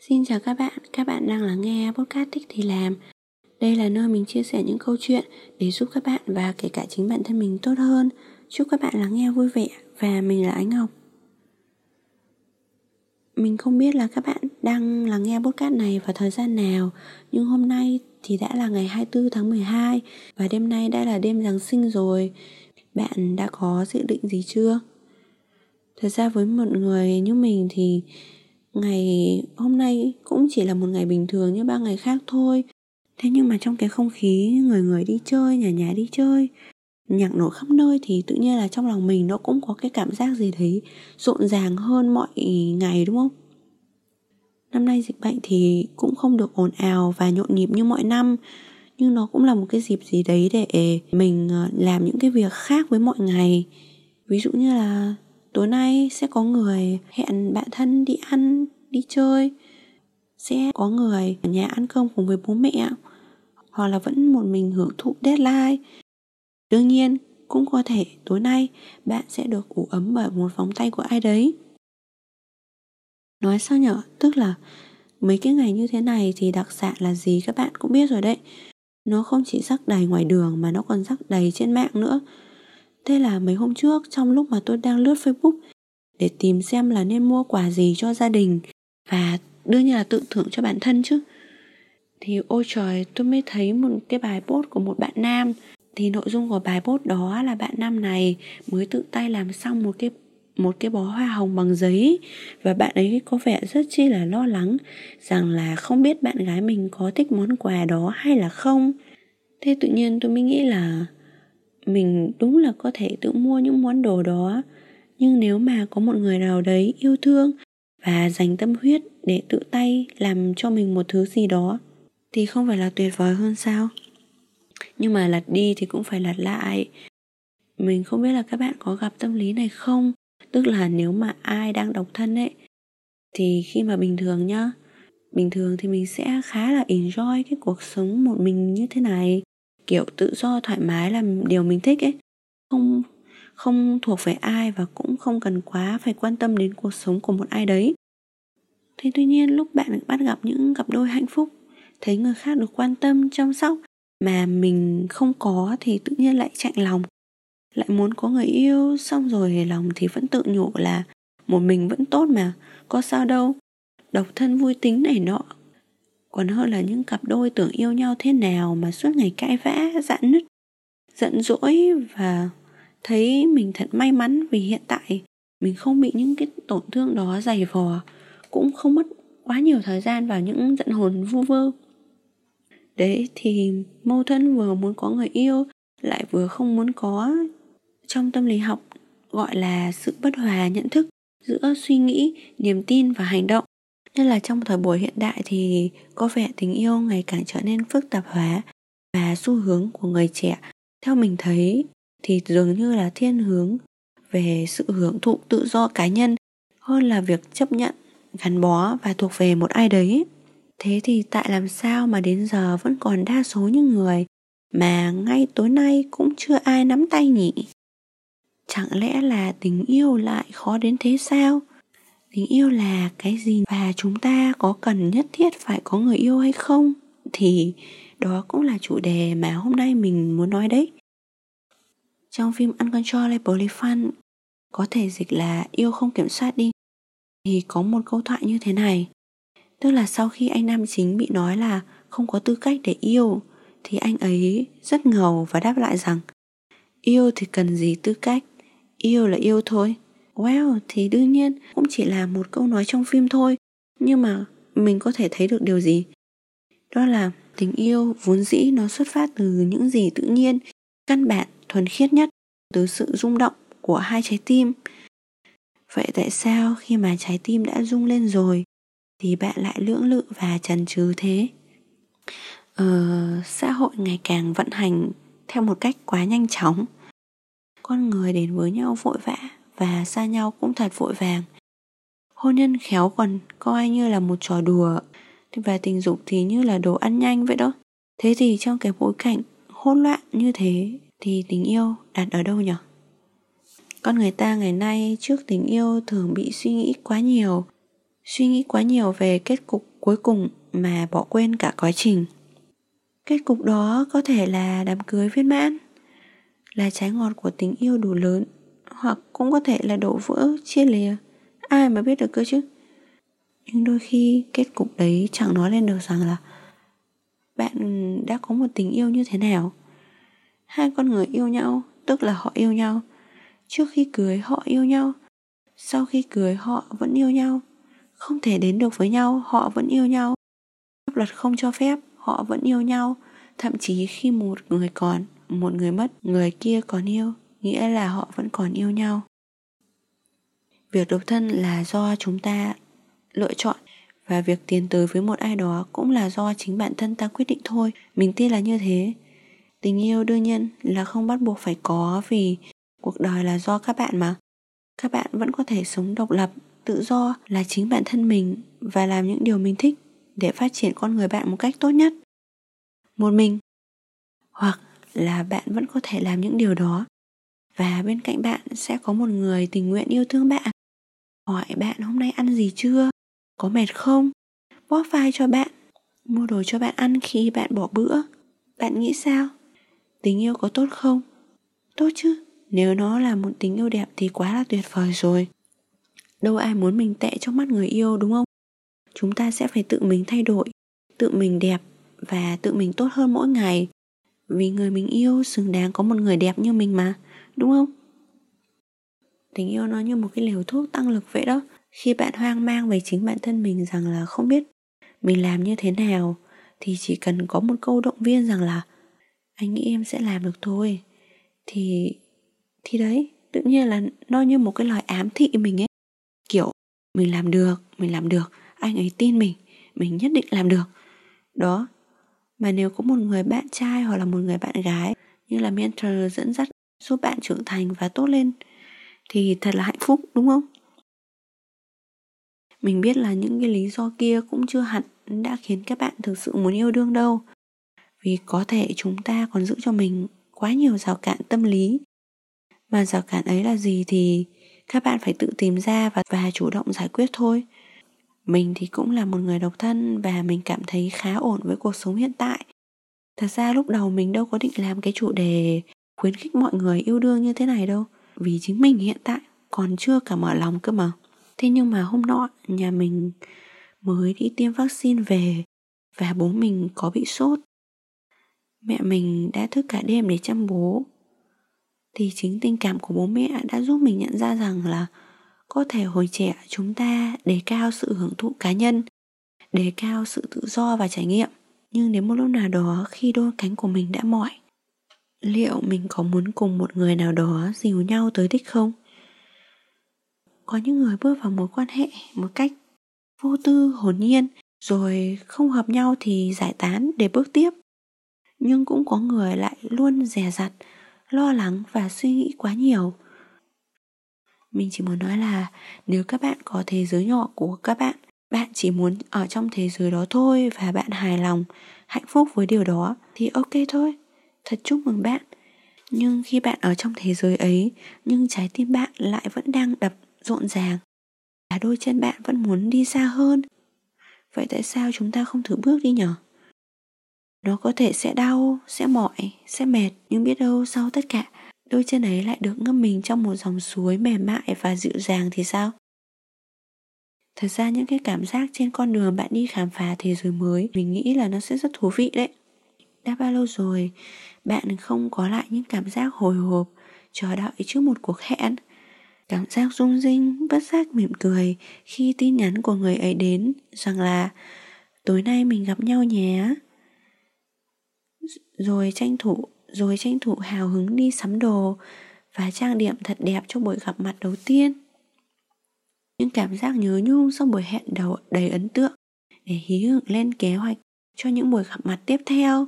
Xin chào các bạn, các bạn đang lắng nghe podcast Thích Thì Làm. Đây là nơi mình chia sẻ những câu chuyện để giúp các bạn và kể cả chính bản thân mình tốt hơn. Chúc các bạn lắng nghe vui vẻ và mình là Ánh Ngọc. Mình không biết là các bạn đang lắng nghe podcast này vào thời gian nào Nhưng hôm nay thì đã là ngày 24 tháng 12 Và đêm nay đã là đêm Giáng sinh rồi. Bạn đã có dự định gì chưa? Thật ra với một người như mình thì ngày hôm nay cũng chỉ là một ngày bình thường như ba ngày khác thôi. Thế nhưng mà trong cái không khí người người đi chơi, nhà nhà đi chơi, nhạc nổ khắp nơi thì tự nhiên là trong lòng mình nó cũng có cái cảm giác gì đấy rộn ràng hơn mọi ngày, đúng không? Năm nay dịch bệnh thì cũng không được ồn ào và nhộn nhịp như mọi năm, nhưng nó cũng là một cái dịp gì đấy để mình ờ, làm những cái việc khác với mọi ngày. Ví dụ như là tối nay sẽ có người hẹn bạn thân đi ăn, đi chơi. Sẽ có người ở nhà ăn cơm cùng với bố mẹ. Hoặc là vẫn một mình hưởng thụ deadline. Đương nhiên, cũng có thể tối nay bạn sẽ được ủ ấm bởi một vòng tay của ai đấy. Nói sao nhở? Tức là mấy cái ngày như thế này thì đặc sản là gì các bạn cũng biết rồi đấy. Nó không chỉ rắc đầy ngoài đường mà nó còn rắc đầy trên mạng nữa. Thế là mấy hôm trước, trong lúc mà tôi đang lướt Facebook, để tìm xem là nên mua quà gì cho gia đình và đương nhiên là tự thưởng cho bản thân chứ. Thì, ôi trời, tôi mới thấy một cái bài post của một bạn nam thì nội dung của bài post đó là bạn nam này mới tự tay làm xong một cái một cái bó hoa hồng bằng giấy và bạn ấy có vẻ rất chi là lo lắng rằng là không biết bạn gái mình có thích món quà đó hay là không. Thế tự nhiên tôi mới nghĩ là mình đúng là có thể tự mua những món đồ đó. Nhưng nếu mà có một người nào đấy yêu thương và dành tâm huyết để tự tay làm cho mình một thứ gì đó, thì không phải là tuyệt vời hơn sao? Nhưng mà lật đi thì cũng phải lật lại. Mình không biết là các bạn có gặp tâm lý này không? Tức là nếu mà ai đang độc thân ấy, thì khi mà bình thường nhá, bình thường thì mình sẽ khá là enjoy cái cuộc sống một mình như thế này kiểu tự do, thoải mái làm điều mình thích ấy. Không không thuộc về ai và cũng không cần quá phải quan tâm đến cuộc sống của một ai đấy. Thế tuy nhiên lúc bạn bắt gặp những cặp đôi hạnh phúc, thấy người khác được quan tâm, chăm sóc mà mình không có thì tự nhiên lại chạnh lòng, lại muốn có người yêu, xong rồi hề lòng thì vẫn tự nhủ là một mình vẫn tốt mà, có sao đâu. Độc thân vui tính này nọ còn hơn là những cặp đôi tưởng yêu nhau thế nào mà suốt ngày cãi vã dạn nứt, giận dỗi và thấy mình thật may mắn vì hiện tại mình không bị những cái tổn thương đó dày vò, cũng không mất quá nhiều thời gian vào những giận hồn vu vơ. Đấy, thì mâu thuẫn vừa muốn có người yêu lại vừa không muốn có trong tâm lý học, gọi là sự bất hòa nhận thức giữa suy nghĩ, niềm tin và hành động nên là trong thời buổi hiện đại thì có vẻ tình yêu ngày càng trở nên phức tạp hóa và xu hướng của người trẻ. Theo mình thấy thì dường như là thiên hướng về sự hưởng thụ tự do cá nhân hơn là việc chấp nhận, gắn bó và thuộc về một ai đấy. Thế thì tại làm sao mà đến giờ vẫn còn đa số những người mà ngay tối nay cũng chưa ai nắm tay nhỉ? Chẳng lẽ là tình yêu lại khó đến thế sao? Tình yêu là cái gì và chúng ta có cần nhất thiết phải có người yêu hay không? Thì đó cũng là chủ đề mà hôm nay mình muốn nói đấy. Trong phim Uncontrolled Fun có thể dịch là yêu không kiểm soát đi, thì có một câu thoại như thế này. Tức là sau khi anh nam chính bị nói là không có tư cách để yêu, thì anh ấy rất ngầu và đáp lại rằng, yêu thì cần gì tư cách? Yêu là yêu thôi. Wow, thì đương nhiên cũng chỉ là một câu nói trong phim thôi Nhưng mà mình có thể thấy được điều gì? Đó là tình yêu vốn dĩ nó xuất phát từ những gì tự nhiên Căn bản, thuần khiết nhất Từ sự rung động của hai trái tim Vậy tại sao khi mà trái tim đã rung lên rồi Thì bạn lại lưỡng lự và chần chừ thế? Ờ, xã hội ngày càng vận hành theo một cách quá nhanh chóng con người đến với nhau vội vã và xa nhau cũng thật vội vàng. Hôn nhân khéo còn coi như là một trò đùa, và tình dục thì như là đồ ăn nhanh vậy đó. Thế thì trong cái bối cảnh hỗn loạn như thế thì tình yêu đặt ở đâu nhỉ? Con người ta ngày nay trước tình yêu thường bị suy nghĩ quá nhiều, suy nghĩ quá nhiều về kết cục cuối cùng mà bỏ quên cả quá trình kết cục đó có thể là đám cưới viên mãn, là trái ngọt của tình yêu đủ lớn hoặc cũng có thể là đổ vỡ, chia lìa. Ai mà biết được cơ chứ? Nhưng đôi khi kết cục đấy chẳng nói lên được rằng là bạn đã có một tình yêu như thế nào. Hai con người yêu nhau, tức là họ yêu nhau. Trước khi cưới, họ yêu nhau. Sau khi cưới, họ vẫn yêu nhau. Không thể đến được với nhau, họ vẫn yêu nhau. Pháp luật không cho phép, họ vẫn yêu nhau. Thậm chí khi một người còn, một người mất, người kia còn yêu nghĩa là họ vẫn còn yêu nhau. Việc độc thân là do chúng ta lựa chọn và việc tiến tới với một ai đó cũng là do chính bản thân ta quyết định thôi. Mình tin là như thế. Tình yêu đương nhiên là không bắt buộc phải có vì cuộc đời là do các bạn mà. Các bạn vẫn có thể sống độc lập, tự do là chính bản thân mình và làm những điều mình thích để phát triển con người bạn một cách tốt nhất. Một mình hoặc là bạn vẫn có thể làm những điều đó và bên cạnh bạn sẽ có một người tình nguyện yêu thương bạn. Hỏi bạn hôm nay ăn gì chưa? Có mệt không? Bóp vai cho bạn. Mua đồ cho bạn ăn khi bạn bỏ bữa. Bạn nghĩ sao? Tình yêu có tốt không? Tốt chứ. Nếu nó là một tình yêu đẹp thì quá là tuyệt vời rồi. Đâu ai muốn mình tệ trong mắt người yêu, đúng không? Chúng ta sẽ phải tự mình thay đổi, tự mình đẹp và tự mình tốt hơn mỗi ngày. Vì người mình yêu xứng đáng có một người đẹp như mình mà đúng không? Tình yêu nó như một cái liều thuốc tăng lực vậy đó. Khi bạn hoang mang về chính bản thân mình rằng là không biết mình làm như thế nào, thì chỉ cần có một câu động viên rằng là, anh nghĩ em sẽ làm được thôi. Thì thì đấy, tự nhiên là nó như một cái lời ám thị mình ấy. Kiểu, mình làm được, mình làm được, anh ấy tin mình mình nhất định làm được. Đó. Mà nếu có một người bạn trai hoặc là một người bạn gái như là mentor dẫn dắt giúp bạn trưởng thành và tốt lên. Thì thật là hạnh phúc đúng không? Mình biết là những cái lý do kia cũng chưa hẳn đã khiến các bạn thực sự muốn yêu đương đâu. Vì có thể chúng ta còn giữ cho mình quá nhiều rào cản tâm lý. Mà rào cản ấy là gì thì các bạn phải tự tìm ra và, và chủ động giải quyết thôi. Mình thì cũng là một người độc thân và mình cảm thấy khá ổn với cuộc sống hiện tại. Thật ra lúc đầu mình đâu có định làm cái chủ đề khuyến khích mọi người yêu đương như thế này đâu. Vì chính mình hiện tại còn chưa cả mở lòng cơ mà. Thế nhưng mà hôm nọ, nhà mình mới đi tiêm vaccine về và bố mình có bị sốt. Mẹ mình đã thức cả đêm để chăm bố. Thì chính tình cảm của bố mẹ đã giúp mình nhận ra rằng là có thể hồi trẻ chúng ta đề cao sự hưởng thụ cá nhân, đề cao sự tự do và trải nghiệm. Nhưng đến một lúc nào đó, khi đôi cánh của mình đã mỏi liệu mình có muốn cùng một người nào đó dìu nhau tới đích không? Có những người bước vào mối quan hệ một cách vô tư, hồn nhiên, rồi không hợp nhau thì giải tán để bước tiếp. Nhưng cũng có người lại luôn dè dặt, lo lắng và suy nghĩ quá nhiều. Mình chỉ muốn nói là nếu các bạn có thế giới nhỏ của các bạn bạn chỉ muốn ở trong thế giới đó thôi và bạn hài lòng, hạnh phúc với điều đó thì ok thôi thật chúc mừng bạn. Nhưng khi bạn ở trong thế giới ấy, nhưng trái tim bạn lại vẫn đang đập rộn ràng và đôi chân bạn vẫn muốn đi xa hơn. Vậy tại sao chúng ta không thử bước đi nhở nó có thể sẽ đau, sẽ mỏi, sẽ mệt, nhưng biết đâu sau tất cả, đôi chân ấy lại được ngâm mình trong một dòng suối mềm mại và dịu dàng thì sao? Thật ra những cái cảm giác trên con đường bạn đi khám phá thế giới mới, mình nghĩ là nó sẽ rất thú vị đấy đã bao lâu rồi? Bạn không có lại những cảm giác hồi hộp, chờ đợi trước một cuộc hẹn. Cảm giác rung rinh, bất giác mỉm cười khi tin nhắn của người ấy đến, rằng là, tối nay mình gặp nhau nhé. Rồi tranh thủ, rồi tranh thủ hào hứng đi sắm đồ và trang điểm thật đẹp cho buổi gặp mặt đầu tiên. Những cảm giác nhớ nhung sau buổi hẹn đầu đầy ấn tượng để hí hửng lên kế hoạch cho những buổi gặp mặt tiếp theo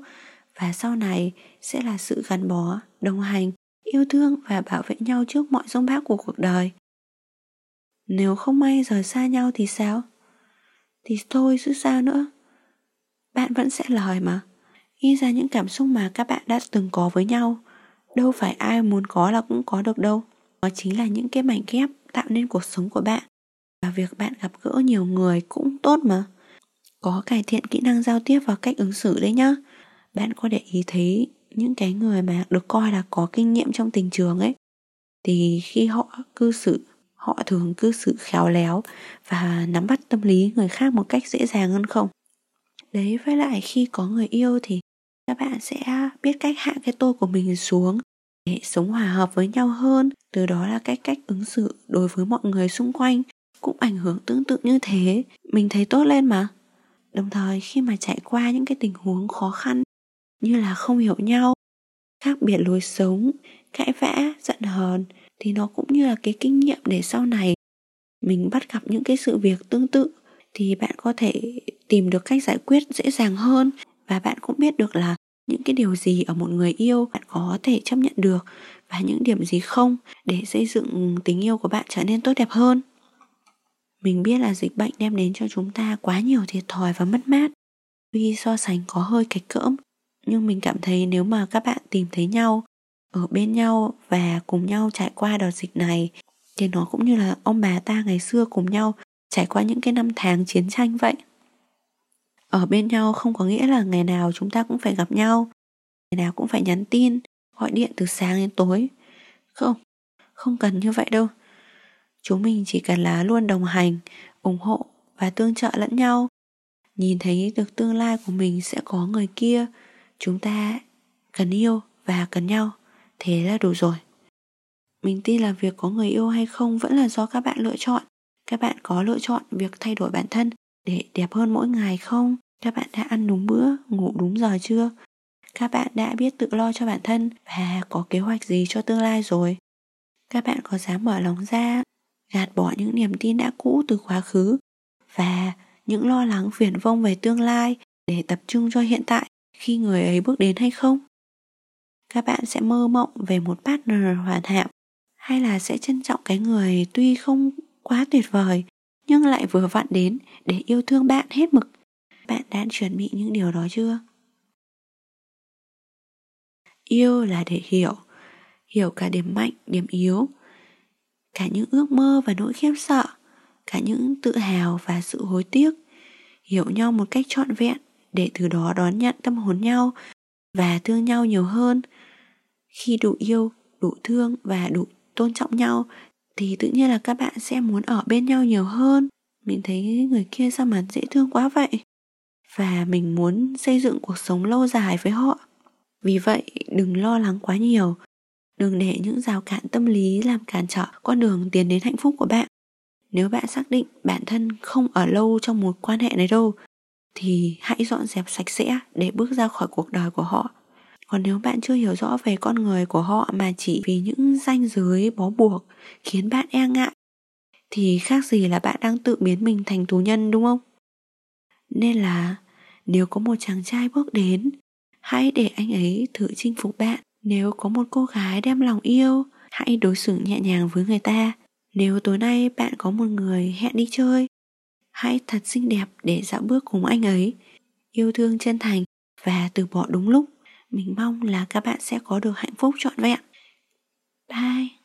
và sau này sẽ là sự gắn bó, đồng hành, yêu thương và bảo vệ nhau trước mọi dông bão của cuộc đời. Nếu không may rời xa nhau thì sao? Thì thôi chứ sao nữa. Bạn vẫn sẽ lời mà. Ghi ra những cảm xúc mà các bạn đã từng có với nhau. Đâu phải ai muốn có là cũng có được đâu. Đó chính là những cái mảnh ghép tạo nên cuộc sống của bạn. Và việc bạn gặp gỡ nhiều người cũng tốt mà. Có cải thiện kỹ năng giao tiếp và cách ứng xử đấy nhá bạn có để ý thấy những cái người mà được coi là có kinh nghiệm trong tình trường ấy, thì khi họ cư xử, họ thường cư xử khéo léo và nắm bắt tâm lý người khác một cách dễ dàng hơn không? Đấy, với lại khi có người yêu thì các bạn sẽ biết cách hạ cái tôi của mình xuống để sống hòa hợp với nhau hơn. Từ đó là cái cách ứng xử đối với mọi người xung quanh cũng ảnh hưởng tương tự như thế. Mình thấy tốt lên mà. Đồng thời khi mà trải qua những cái tình huống khó khăn như là không hiểu nhau, khác biệt lối sống, cãi vã, giận hờn, thì nó cũng như là cái kinh nghiệm để sau này mình bắt gặp những cái sự việc tương tự, thì bạn có thể tìm được cách giải quyết dễ dàng hơn. Và bạn cũng biết được là những cái điều gì ở một người yêu bạn có thể chấp nhận được và những điểm gì không để xây dựng tình yêu của bạn trở nên tốt đẹp hơn. Mình biết là dịch bệnh đem đến cho chúng ta quá nhiều thiệt thòi và mất mát, tuy so sánh có hơi kịch cỡm nhưng mình cảm thấy nếu mà các bạn tìm thấy nhau, ở bên nhau và cùng nhau trải qua đợt dịch này, thì nó cũng như là ông bà ta ngày xưa cùng nhau trải qua những cái năm tháng chiến tranh vậy. Ở bên nhau không có nghĩa là ngày nào chúng ta cũng phải gặp nhau, ngày nào cũng phải nhắn tin, gọi điện từ sáng đến tối. Không không cần như vậy đâu. Chúng mình chỉ cần là luôn đồng hành, ủng hộ và tương trợ lẫn nhau. Nhìn thấy được tương lai của mình sẽ có người kia chúng ta cần yêu và cần nhau, thế là đủ rồi. Mình tin là việc có người yêu hay không vẫn là do các bạn lựa chọn. Các bạn có lựa chọn việc thay đổi bản thân để đẹp hơn mỗi ngày không? Các bạn đã ăn đúng bữa, ngủ đúng giờ chưa? Các bạn đã biết tự lo cho bản thân và có kế hoạch gì cho tương lai rồi? Các bạn có dám mở lòng ra, gạt bỏ những niềm tin đã cũ từ quá khứ và những lo lắng phiền vông về tương lai để tập trung cho hiện tại? Khi người ấy bước đến hay không? Các bạn sẽ mơ mộng về một partner hoàn hảo, hay là sẽ trân trọng cái người tuy không quá tuyệt vời, nhưng lại vừa vặn đến để yêu thương bạn hết mực? Bạn đã chuẩn bị những điều đó chưa? Yêu là để hiểu hiểu cả điểm mạnh, điểm yếu, cả những ước mơ và nỗi khiếp sợ, cả những tự hào và sự hối tiếc. Hiểu nhau một cách trọn vẹn để từ đó đón nhận tâm hồn nhau và thương nhau nhiều hơn. Khi đủ yêu, đủ thương và đủ tôn trọng nhau, thì tự nhiên là các bạn sẽ muốn ở bên nhau nhiều hơn. Mình thấy người kia sao mà dễ thương quá vậy? Và mình muốn xây dựng cuộc sống lâu dài với họ. Vì vậy, đừng lo lắng quá nhiều. Đừng để những rào cản tâm lý làm cản trở con đường tiến đến hạnh phúc của bạn. Nếu bạn xác định bản thân không ở lâu trong một quan hệ này đâu thì hãy dọn dẹp sạch sẽ để bước ra khỏi cuộc đời của họ. Còn nếu bạn chưa hiểu rõ về con người của họ mà chỉ vì những ranh giới bó buộc khiến bạn e ngại, thì khác gì là bạn đang tự biến mình thành tù nhân, đúng không? Nên là nếu có một chàng trai bước đến, hãy để anh ấy thử chinh phục bạn. Nếu có một cô gái đem lòng yêu, hãy đối xử nhẹ nhàng với người ta. Nếu tối nay bạn có một người hẹn đi chơi hãy thật xinh đẹp để dạo bước cùng anh ấy. Yêu thương chân thành và từ bỏ đúng lúc. Mình mong là các bạn sẽ có được hạnh phúc trọn vẹn. Bye.